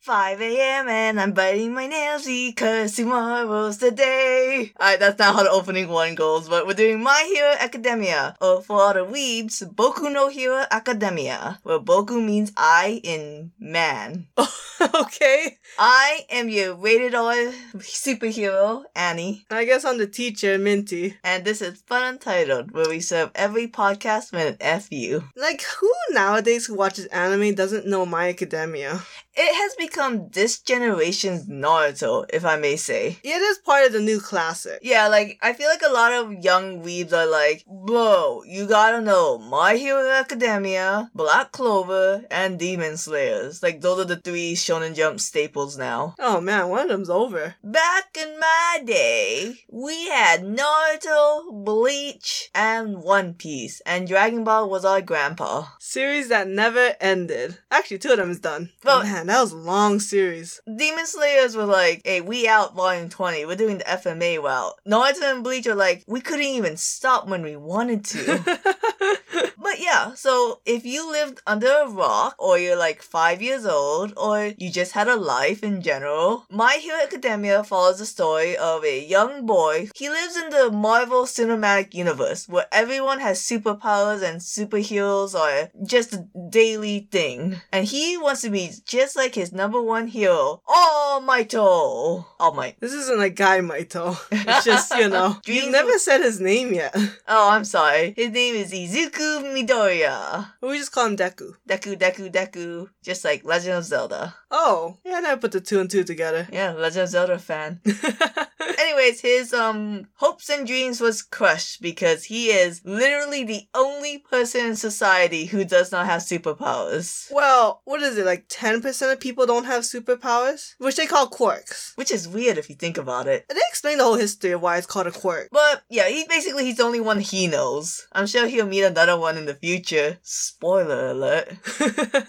5 a.m. and I'm biting my nails because tomorrow's the day. Alright, that's not how the opening one goes, but we're doing My Hero Academia, or for all the weebs, Boku no Hero Academia, where Boku means I in man. okay. I am your rated R superhero, Annie, I guess I'm the teacher, Minty. and this is Fun Untitled, where we serve every podcast with an FU. Like, who nowadays who watches anime doesn't know My Academia? It has become this generation's Naruto, if I may say. It is part of the new classic. Yeah, like I feel like a lot of young weebs are like, bro, you gotta know My Hero Academia, Black Clover, and Demon Slayers. Like those are the three Shonen Jump staples now. Oh man, one of them's over. Back in my day, we had Naruto, Bleach, and One Piece, and Dragon Ball was our grandpa. Series that never ended. Actually, two of them is done. Well- man, that was a long series. Demon Slayers were like, hey, we out volume 20. We're doing the FMA route. Naruto and Bleach are like, we couldn't even stop when we wanted to. But yeah, so if you lived under a rock, or you're like five years old, or you just had a life in general, My Hero Academia follows the story of a young boy. He lives in the Marvel Cinematic Universe, where everyone has superpowers and superheroes are just a daily thing. And he wants to be just like his number one hero, All Mighto. All Might. this isn't a Guy Maito. It's just, you know, you've never said his name yet. Oh, I'm sorry. His name is Izuku Midoriya. We just call him Deku. Deku, Deku, Deku, just like Legend of Zelda. Oh, yeah, I never put the two and two together. Yeah, Legend of Zelda fan. Anyways, his um hopes and dreams was crushed because he is literally the only person in society who does not have superpowers. well, what is it, like 10% of people don't have superpowers? Which they call quirks. Which is weird if you think about it. And they explain the whole history of why it's called a quirk. But yeah, he basically he's the only one he knows. I'm sure he'll meet another one in the future. Spoiler alert.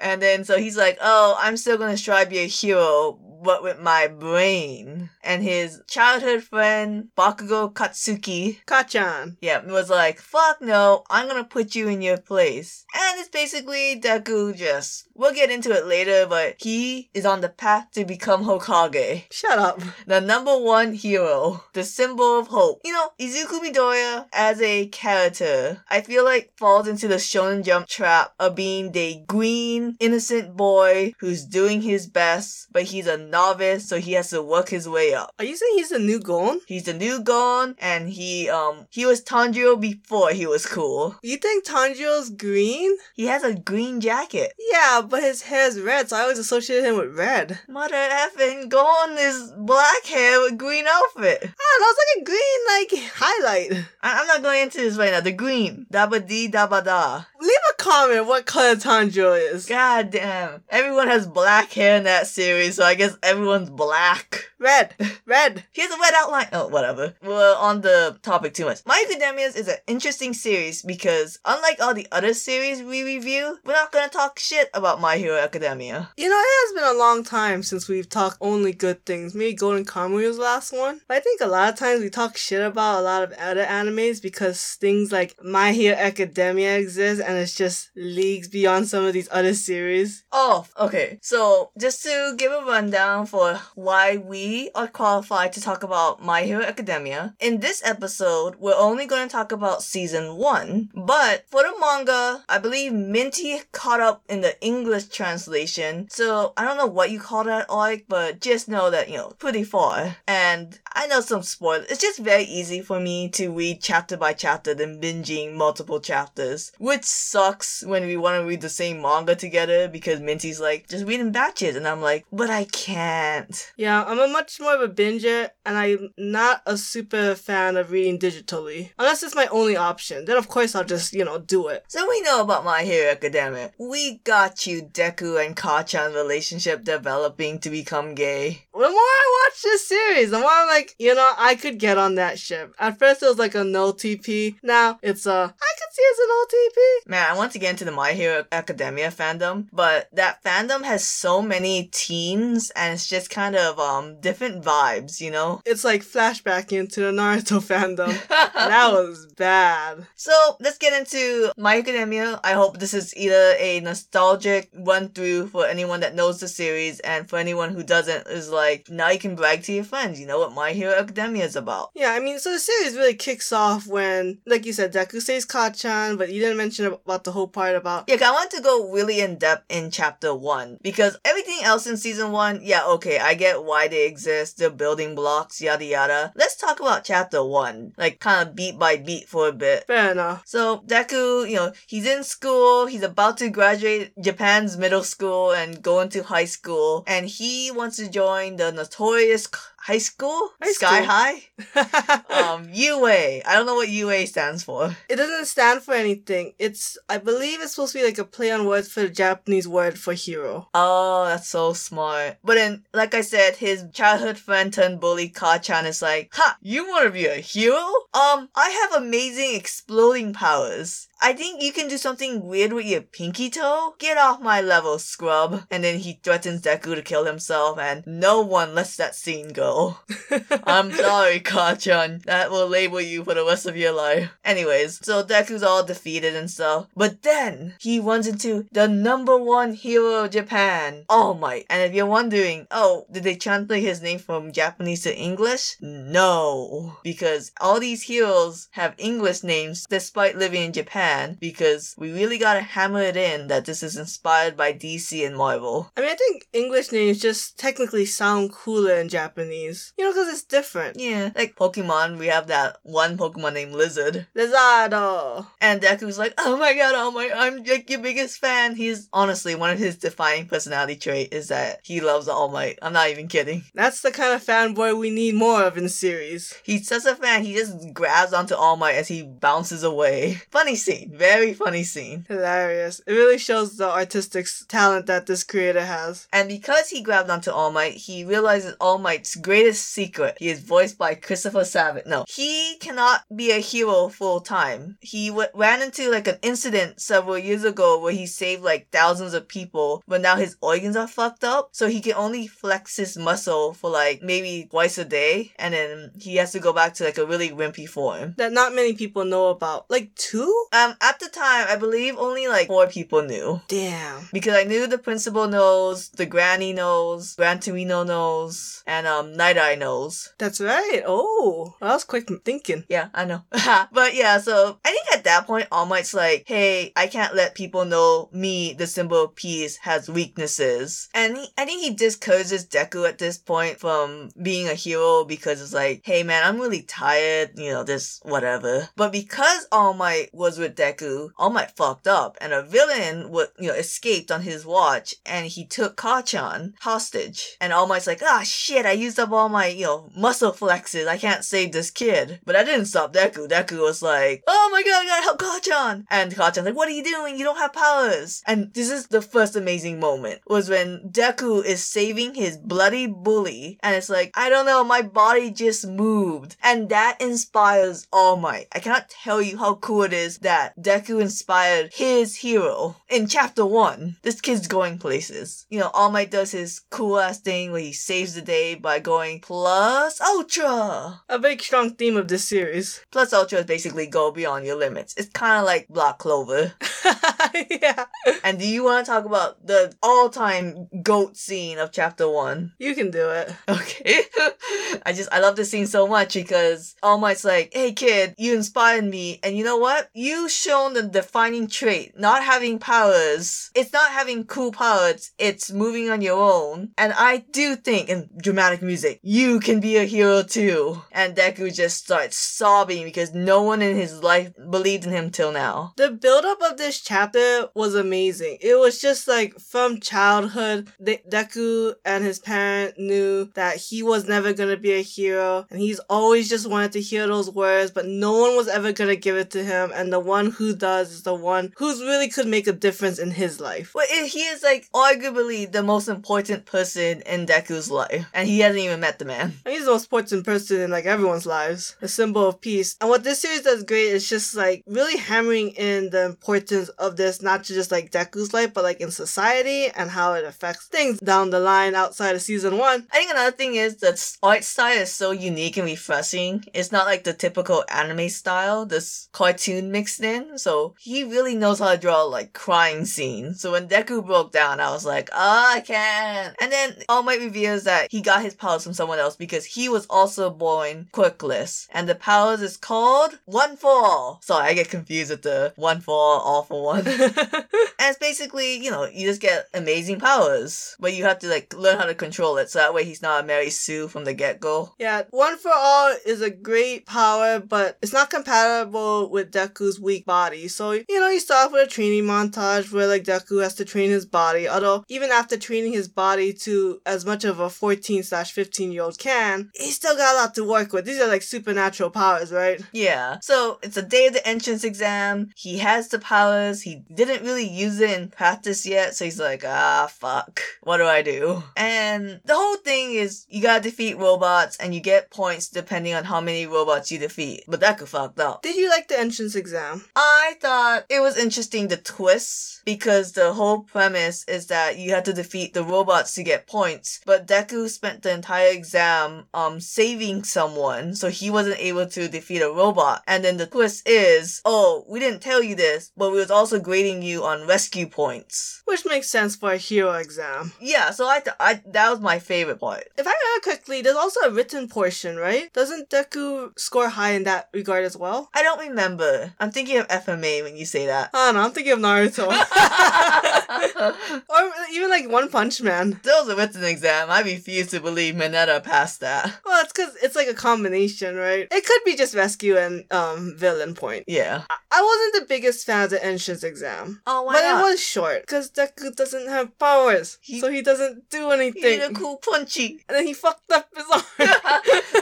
And then so he's like, "Oh, I'm still gonna strive to be a hero, but with my brain." And his childhood friend Bakugo Katsuki, Kachan. yeah, was like, "Fuck no, I'm gonna put you in your place." And it's basically Deku just. We'll get into it later, but he is on the path to become Hokage, Shut up. the number one hero, the symbol of hope. You know, Izuku Midoriya as a character, I feel like falls into the Shonen Jump trap of being the green, innocent boy who's doing his best, but he's a novice, so he has to work his way up. Are you saying he's the new Gon? He's the new Gon, and he um he was Tanjiro before he was cool. You think Tanjiro's green? He has a green jacket. Yeah, but his hair's red, so I always associate him with red. Mother effing on this black hair with green outfit. Ah, that was like a green, like, highlight. I- I'm not going into this right now. The green. Dabba dee dabba da. Leave a comment what color Tanjiro is. God damn. Everyone has black hair in that series, so I guess everyone's black. Red. Red. He has a red outline. Oh, whatever. We're on the topic too much. My Academias is an interesting series because, unlike all the other series we review, we're not gonna talk shit about My Hero Academia. You know, it has been a long time since we've talked only good things. Maybe Golden Kamuy was the last one. But I think a lot of times we talk shit about a lot of other animes because things like My Hero Academia exist and it's just leagues beyond some of these other series. Oh, okay. So, just to give a rundown for why we are qualified to talk about My Hero Academia, in this episode, we're only going to talk about season one. But for the manga, I believe Minty caught up in the English translation. So, I don't know what you call that like, but just know that, you know, pretty far. And I know some spoilers. It's just very easy for me to read chapter by chapter than binging multiple chapters, which sucks when we want to read the same manga together because Minty's like, just read in batches. And I'm like, but I can't. Yeah, I'm a much more of a binger and I'm not a super fan of reading digitally. Unless it's my only option. Then of course I'll just, you know, do it. So we know about My Hero Academia. We got you, Deku and Kachan relationship developing to become gay. The more I watch this series, the more I'm like, you know, I could get on that ship. At first it was like a no TP. Now it's a, I could see as an OTP. Man, I want to get into the My Hero Academia fandom, but that fandom has so many teens and it's just kind of um different vibes, you know? It's like flashback into the Naruto fandom. that was bad. So let's get into My Academia. I hope this is either a nostalgic run through for anyone that knows the series, and for anyone who doesn't, is like now you can brag to your friends. You know what My Hero Academia is about. Yeah, I mean, so the series really kicks off when, like you said, Deku saves Kacchan, but you didn't mention about the whole part about. Yeah, I want to go really in depth in chapter one because everything else in season one, yeah, okay, I get why they exist, the building blocks, yada yada. Let's talk about chapter one, like kind of beat by beat for a bit. Fair enough. So Deku, you know, he's in school, he's about to graduate Japan's middle school and go into high school, and he wants to join the notorious high school, High Sky school. High, um, UA. I don't know what UA stands for. it doesn't stand for anything. It's, I believe it's supposed to be like a play on words for the Japanese word for hero. Oh, that's so smart. But then, like I said, his childhood friend turned bully Ka-chan is like, Ha! You want to be a hero? Um, I have amazing exploding powers. I think you can do something weird with your pinky toe. Get off my level, scrub. And then he threatens Deku to kill himself, and no one lets that scene go. I'm sorry, Ka-chan. That will label you for the rest of your life. Anyways, so Deku's all defeated and stuff. But then he runs into the number one hero of Japan, All Might. And if you're wondering, oh, did they translate his name from Japanese to English? No. Because all these heroes have English names despite living in Japan. Because we really gotta hammer it in that this is inspired by DC and Marvel. I mean, I think English names just technically sound cooler in Japanese. You know, because it's different. Yeah, like Pokemon, we have that one Pokemon named Lizard. Lizardo. And Deku's like, oh my god, oh my, I'm like your biggest fan. He's honestly one of his defining personality trait is that he loves All Might. I'm not even kidding. That's the kind of fanboy we need more of in the series. He's such a fan. He just grabs onto All Might as he bounces away. Funny scene, very funny scene. Hilarious. It really shows the artistic talent that this creator has. And because he grabbed onto All Might, he realizes All Might's greatest secret. He is voiced by Christopher Sabat. No, he cannot be a hero full time. He w- ran into like an incident several years ago where he saved like thousands of people, but now his organs are fucked up. So he can only flex his muscle for like maybe twice a day, and then he has to go back to like a really wimpy form. That not many people know about. Like two? Um, at the time, I believe only like four people knew. Damn. Because I knew the principal knows, the granny knows, Gran Torino knows, and um Night Eye knows. That's right. Oh, that was quick thinking. Yeah, I know. but yeah, so I think at that point All Might's like, hey, I can't let people know me, the symbol of peace, has weaknesses. And he, I think he discourages Deku at this point from being a hero because it's like, hey man, I'm really tired, you know, this whatever. But because All Might was with Deku, All Might fucked up, and a villain would, you know, escaped on his watch, and he took Kachan hostage. And All Might's like, ah shit, I used up all my, you know, muscle flexes. I can't save this kid. But I didn't stop Deku. Deku was like, oh my god, I gotta help Kachan. And Kachan's like, what are you doing? You don't have powers. And this is the first amazing moment was when Deku is saving his bloody bully. And it's like, I don't know, my body just moved. And that inspires All Might. I cannot tell you how cool it is that Deku inspired his hero in chapter one. This kid's going places. You know, All Might does his cool ass thing where he saves the day by going plus ultra. A big strong theme of this series. Plus ultra is basically go beyond your limits. It's kind of like Black Clover. yeah. and do you want to talk about the all-time goat scene of chapter one? You can do it. Okay. I just, I love this scene so much because All Might's like, hey kid, you inspired me. And you know what? You shown the defining trait, not having powers. It's not having cool powers. It's moving on your own. And I do think in dramatic music, you can be a hero too. And Deku just starts sobbing because no one in his life believed in him till now. The buildup of this chapter was amazing. It was just like from childhood, De- Deku and his parent knew that he was never gonna be a hero, and he's always just wanted to hear those words, but no one was ever gonna give it to him, and the one who does is the one who's really could make a difference in his life. But it- he is like arguably the most important person in Deku's life, and he hasn't even met the man. And he's the most important person in like everyone's lives, a symbol of peace. And what this series does great is just like really hammering in the importance of this, not to just like Deku's life, but like in society and how it affects things down the line outside of season one. I think another thing is that art style is so unique and refreshing. It's not like the typical anime style, this cartoon mixed in. So he really knows how to draw like crying scenes. So when Deku broke down, I was like, oh, I can't. And then All Might reveals that he got his powers from someone else because he was also born quirkless. And the powers is called One for All. Sorry, I get confused with the One for All, All for One. And it's basically, you know, you just get amazing powers, but you have to like learn how to control it. So that way he's not a Mary Sue from the get go. Yeah, One for All is a great power, but it's not compatible with Deku's weak body. So, you know, you start off with a training montage where like Deku has to train his body. Although, even after training his body to as much of a 14 slash 15 year old can, he's still got a lot to work with. These are like supernatural powers, right? Yeah. So it's a day of the entrance exam. He has the powers. He didn't really use it in practice yet. So he's like, ah, fuck. What do I do? And the whole thing is you gotta defeat robots and you get points depending on how many robots you defeat. But that could fucked up. Did you like the entrance exam? I thought it was interesting the twist because the whole premise is that you have to defeat the robots to get points. But Deku spent the entire exam um saving someone, so he wasn't able to defeat a robot. And then the twist is, oh, we didn't tell you this, but we was also grading you on rescue points. Which makes sense for a hero exam. Yeah, so I, th- I that was my favorite part. If I remember correctly, there's also a written portion, right? Doesn't Deku score high in that regard as well? I don't remember. I'm thinking of FMA when you say that. I don't know, I'm thinking of Naruto. or even like One Punch Man. That was a written exam. I refuse to believe Mineta passed that. Well, it's because it's like a combination, right? It could be just rescue and um villain point. Yeah. I, I wasn't the biggest fan of the entrance exam. Oh, why but not? it was short because Deku doesn't have powers, He- so he doesn't do He anything. need a cool punchy. and then he fucked up his arm.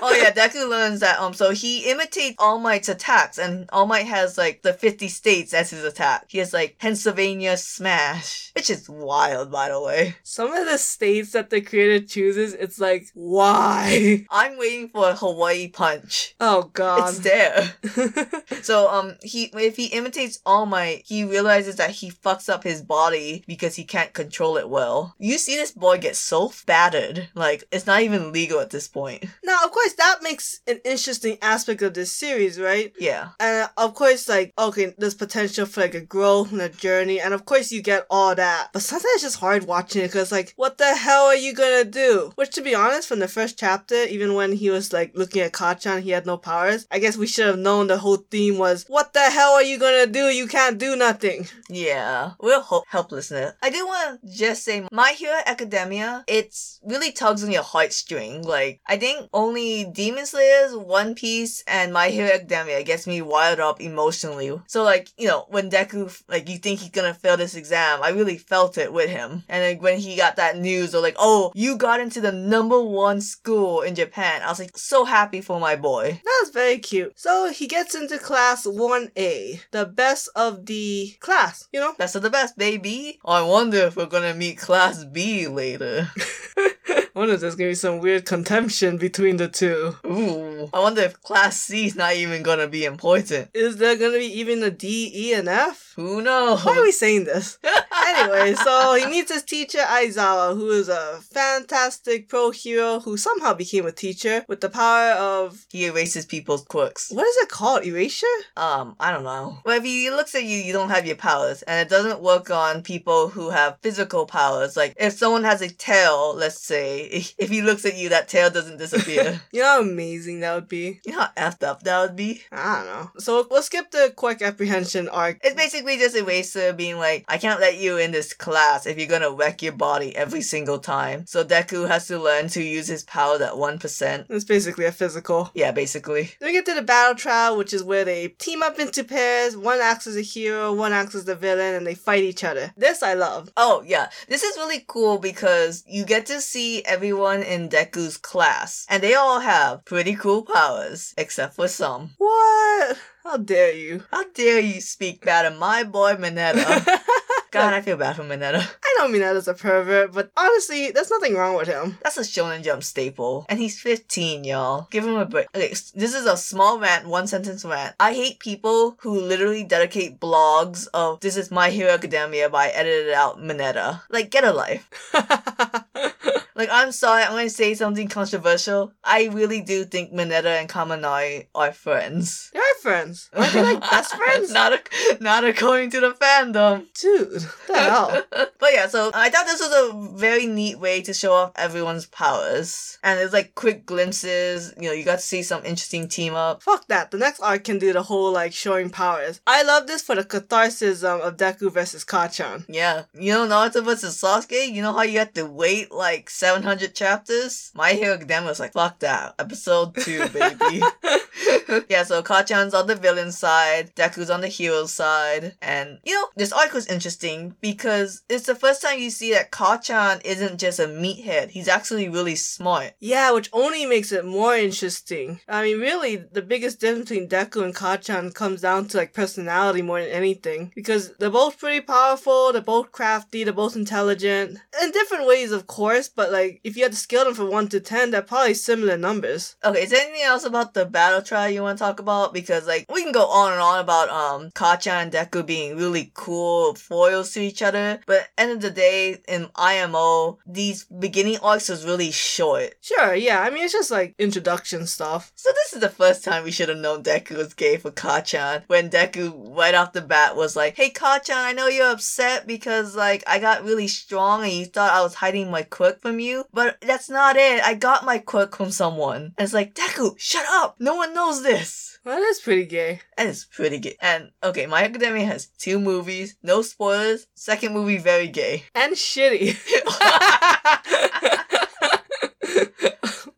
oh yeah, Deku learns that um so he imitates All Might's attacks and All Might has like the 50 states as his attack. He has like Pennsylvania Smash, which is wild by the way. Some of the states that the creator chooses, it's like, why? I'm waiting for a Hawaii punch. Oh god. It's there. So um he if he imitates All Might, he realizes that he fucks up his body because he can't control it well. You see this boy get so battered. Like it's not even legal at this point. now, of course, that makes an interesting aspect of this series, right? Yeah. And of course, like, okay, there's potential for like a growth and a journey, and of course, you get all that. But sometimes it's just hard watching it because, like, what the hell are you gonna do? Which, to be honest, from the first chapter, even when he was like looking at Kachan, he had no powers. I guess we should have known the whole theme was, what the hell are you gonna do? You can't do nothing. Yeah, real ho- helplessness. I do want to just say, My Hero Academia, it's really tugs on your heartstring. Like, I think only Demon Slayers, One Piece, and My Hero Academia gets me wired up emotionally. So, like, you know, when Deku, like, you think he's gonna fail this exam, I really felt it with him. And like, when he got that news, or like, oh, you got into the number one school in Japan, I was like, so happy for my boy. That was very cute. So he gets into class 1A, the best of the class, you know? Best of the best, baby. I wonder if we're gonna meet Class B later. I wonder if there's gonna be some weird contention between the two. Ooh. I wonder if Class C is not even gonna be important. Is there gonna be even a D, E, and F? Who knows? Why are we saying this? anyway, so he meets his teacher Aizawa, who is a fantastic pro hero who somehow became a teacher with the power of he erases people's quirks. what is it called? Erasure? Um, I don't know. Well, if he looks at you, you don't have your powers, and it doesn't work on people who have physical powers. Like, if someone has a tail, let's say, if he looks at you, that tail doesn't disappear. You know how amazing that that would be. You know how effed up that would be? I don't know. So we'll skip the quirk apprehension arc. It's basically just Eraser being like, I can't let you in this class if you're gonna wreck your body every single time. So Deku has to learn to use his power that 1%. It's basically a physical. Yeah, basically. Then we get to the battle trial, which is where they team up into pairs. One acts as a hero, one acts as the villain, and they fight each other. This I love. Oh, yeah. This is really cool because you get to see everyone in Deku's class, and they all have pretty cool powers, except for some. What? How dare you? How dare you speak bad of my boy Mineta? God, I feel bad for Mineta. I know Mineta's a pervert, but honestly, there's nothing wrong with him. That's a Shonen Jump staple. And he's 15, y'all. Give him a break. Okay, this is a small rant, one sentence rant. I hate people who literally dedicate blogs of this is My Hero Academia by edited out Mineta. Like, get a life. Like, I'm sorry, I'm to say something controversial. I really do think Mineta and Kaminari are friends. Friends. Aren't they like best friends? not, a, not according to the fandom. Dude, what the hell? but yeah, so I thought this was a very neat way to show off everyone's powers. And it's like quick glimpses, you know, you got to see some interesting team up. Fuck that. The next arc can do the whole like showing powers. I love this for the catharsis um, of Deku versus Kachan. Yeah, you know Naruto versus Sasuke. You know how you had to wait like seven hundred chapters. My Hero Academia was like, fuck that, episode two, baby. yeah, so Kachan's on the villain side, Deku's on the hero side, and you know this arc was interesting because it's the first time you see that Kachan isn't just a meathead. He's actually really smart. Yeah, which only makes it more interesting. I mean, really, the biggest difference between Deku and Kachan comes down to like personality more than anything. Because they're both pretty powerful, they're both crafty, they're both intelligent. In different ways, of course, but like, if you had to scale them from 1 to 10, they're probably similar numbers. Okay, is there anything else about the battle trial you want to talk about? Because like we can go on and on about um Kachan and Deku being really cool foils to each other, but end of the day in IMO, these beginning arcs was really short. Sure, yeah, I mean, it's just like introduction stuff. So this is the first time we should have known Deku was gay for Kachan. When Deku right off the bat was like, "Hey Kachan, I know you're upset because like I got really strong and you thought I was hiding my quirk from you, but that's not it. I got my quirk from someone." And it's like, "Deku, shut up! No one knows this." Well, that is pretty gay. And it's pretty gay. And okay, My Academia has two movies, no spoilers. Second movie very gay. And shitty.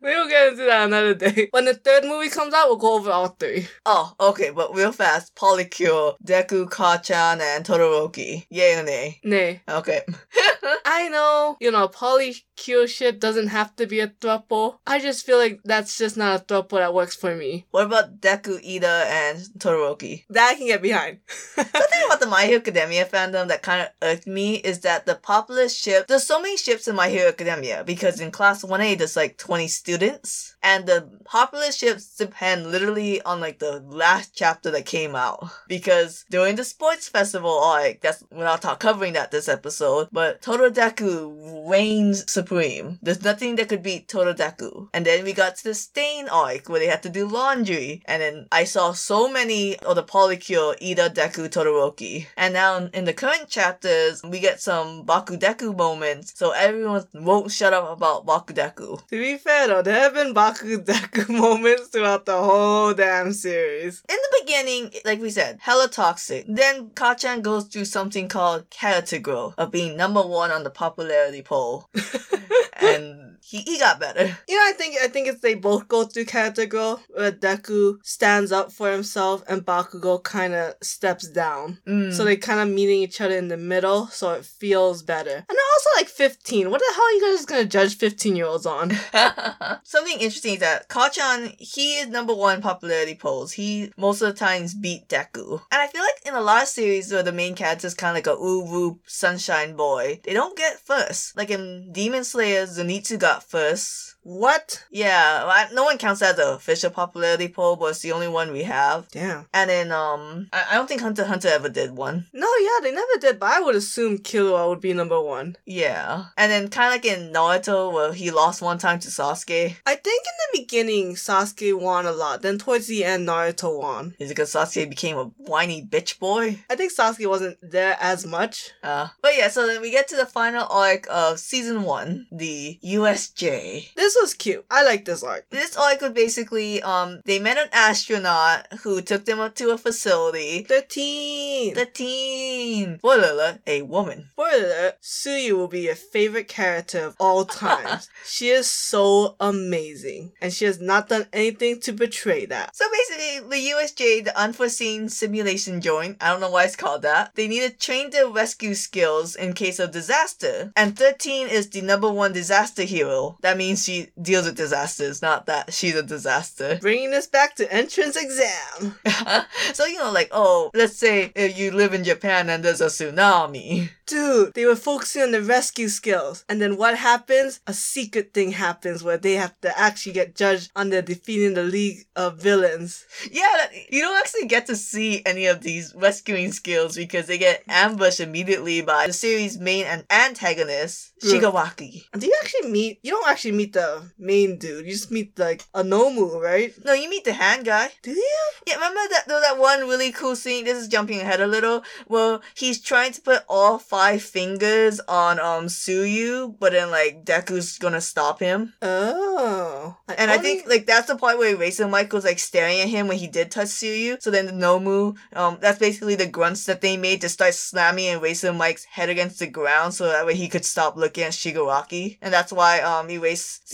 We'll get into that another day. When the third movie comes out, we'll go over all three. Oh, okay, but real fast. Polycule, Deku, Kachan, and Todoroki. Yay or nay? Nay. Okay. I know, you know, polycule ship doesn't have to be a throuple. I just feel like that's just not a throuple that works for me. What about Deku, Ida, and Todoroki? That I can get behind. the thing about the My Hero Academia fandom that kind of irked me is that the popular ship, there's so many ships in My Hero Academia because in class 1A there's like 20 students and the popular ships depend literally on like the last chapter that came out because during the sports festival oh, like that's, we're not talk- covering that this episode, but Totorodeku reigns supreme. There's nothing that could beat Totorodeku. And then we got to the stain arc where they had to do laundry and then I saw so many of the polycule Ida Deku Todoroki. And now in the current chapters, we get some Bakudeku moments, so everyone won't shut up about Bakudeku. To be fair though, there have been Bakudeku moments throughout the whole damn series. In the beginning, like we said, hella toxic. Then Kachan goes through something called character growth of being number one on the popularity poll. and he, he got better. You know, I think I think it's they both go through character growth, where Deku stands up for himself and Bakugo kind of steps down. Mm. So they kind of meeting each other in the middle, so it feels better. And also like 15. What the hell are you guys gonna judge 15 year olds on? Something interesting is that Kachan, he is number one popularity polls. He most of the times beat Deku. And I feel like in a lot of series where the main character is kind of like a ooh sunshine boy, they don't get first. Like in Demon Slayer, Zenitsu got first. What? Yeah, I- no one counts that as an official popularity poll, but it's the only one we have. Damn. And then, um, I, I don't think Hunter Hunter ever did one. No, yeah, they never did, but I would assume Killua would be number one. Yeah. And then kind of like in Naruto, where he lost one time to Sasuke. I think in the beginning, Sasuke won a lot. Then towards the end, Naruto won. Is it because Sasuke became a whiny bitch boy? I think Sasuke wasn't there as much. Uh, but yeah, so then we get to the final arc of season one, the USJ. This was cute. I like this arc. This arc was basically um they met an astronaut who took them up to a facility. The teen. The teen, spoiler alert, a woman. Spoiler alert, Suyu will be your favorite character of all times. she is so amazing. And she has not done anything to betray that. So basically, the USJ, the unforeseen simulation joint, I don't know why it's called that, they need to train their rescue skills in case of disaster. And 13 is the number one disaster hero. That means she deals with disasters, not that she's a disaster. Bringing us back to entrance exam. so, you know, like, oh, let's say if you live in Japan and there's a tsunami. Dude, they were focusing on the rescue skills. And then what happens? A secret thing happens where they have to actually get judged on their defeating the League of Villains. Yeah, you don't actually get to see any of these rescuing skills because they get ambushed immediately by the series' main an- antagonist. Shigaraki. Do you actually meet, you don't actually meet the main dude. You just meet like a Nomu, right? No, you meet the hand guy. Do you? Yeah, remember that though that one really cool scene? This is jumping ahead a little. Well, he's trying to put all five fingers on um Suyu, but then like Deku's gonna stop him. Oh. And I think like that's the part where Eraser Mike was like staring at him when he did touch Suyu. So then the Nomu, um, that's basically the grunts that they made to start slamming and Eraser Mike's head against the ground so that way he could stop looking at Shigaraki. And that's why um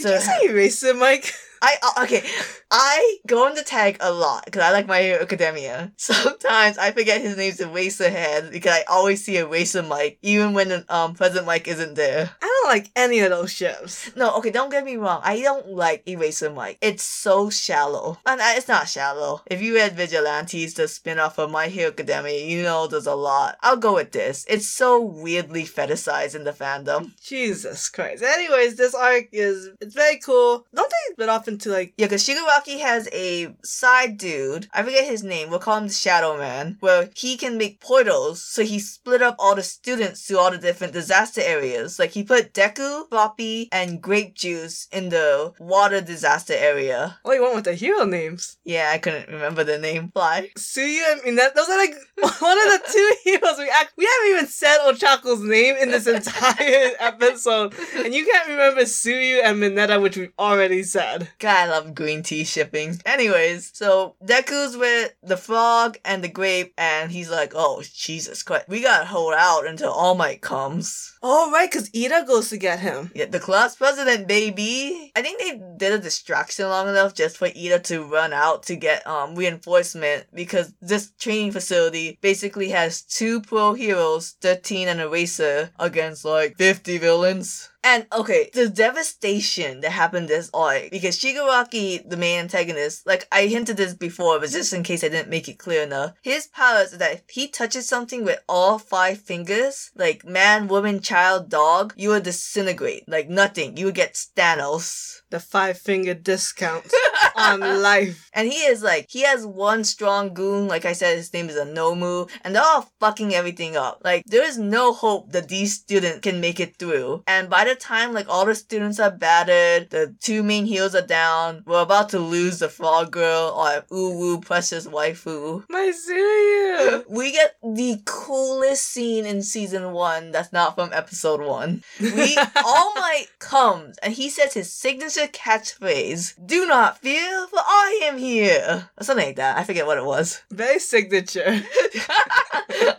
Eraser Did you say Eraser, Mike? I uh, okay. I go on the tag a lot because I like My Hero Academia. Sometimes I forget his name's Eraserhead because I always see Eraser Mike even when um Present Mic isn't there. I don't like any of those ships. No, okay, don't get me wrong. I don't like Eraser Mike. It's so shallow. And uh, it's not shallow. If you read Vigilantes, the spin-off of My Hero Academia, you know there's a lot. I'll go with this. It's so weirdly fetishized in the fandom. Jesus Christ. Anyways, this arc is it's very cool. Don't they split off into like Yeah, because Shigaraki has a side dude. I forget his name. We'll call him the Shadow Man, where he can make portals. So he split up all the students to all the different disaster areas. Like he put Deku, Froppy, and Grape Juice in the water disaster area. oh you went with the hero names. Yeah, I couldn't remember the name. Fly. Suyu and Mineta, those are like one of the two heroes we act we haven't even said Ochako's name in this entire episode. And you can't remember Suyu and Mineta, which we've already said. God, I love green tea shipping. Anyways, so Deku's with the frog and the grape, and he's like, "Oh Jesus Christ, we gotta hold out until All Might comes." Oh right, because Ida goes to get him. Yeah, the class president, baby. I think they did a distraction long enough just for Ida to run out to get um reinforcement because this training facility basically has two pro heroes, 13 and Eraser, against like 50 villains. And okay, the devastation that happened this arc because Shigaraki, the main antagonist, like I hinted this before, but just in case I didn't make it clear enough, his powers is that if he touches something with all five fingers, like man, woman, child, dog, you would disintegrate. Like nothing. You would get Thanos. The five finger discount on life. And he is like, he has one strong goon, like I said, his name is a Nomu, and they're all fucking everything up. Like, there is no hope that these students can make it through. And by the time, like, all the students are battered, the two main heels are down, we're about to lose the frog girl, or Uwu, precious waifu. My Suyu. We get the coolest scene in season one that's not from episode one. We All Might comes and he says his signature catchphrase, Do not fear, for I am here. Or something like that. I forget what it was. Very signature.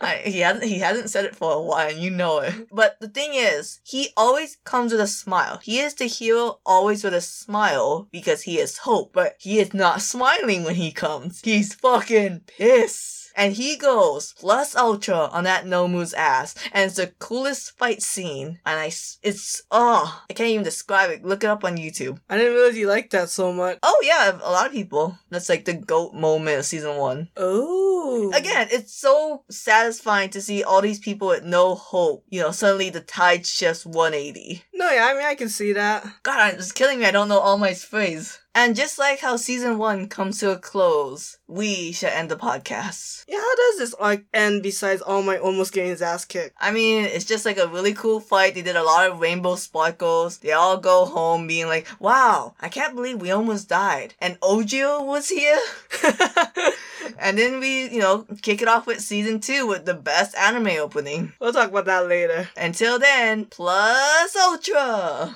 I, he hasn't he hasn't said it for a while and you know it. But the thing is, he always comes with a smile. He is the hero always with a smile because he is hope, but he is not smiling when he comes. He's fucking pissed. And he goes plus ultra on that Nomu's ass, and it's the coolest fight scene. And I, it's oh, I can't even describe it. Look it up on YouTube. I didn't realize you liked that so much. Oh yeah, a lot of people. That's like the goat moment of season one. Oh. Again, it's so satisfying to see all these people with no hope. You know, suddenly the tide shifts 180. No, yeah, I mean, I can see that. God, it's killing me. I don't know all my phrase. And just like how season one comes to a close, we shall end the podcast. Yeah, how does this arc end besides All Might almost getting his ass kicked? I mean, it's just like a really cool fight. They did a lot of rainbow sparkles. They all go home being like, wow, I can't believe we almost died. And Ojo was here. and then we, you know, kick it off with season two with the best anime opening. we'll talk about that later. Until then, plus ultra.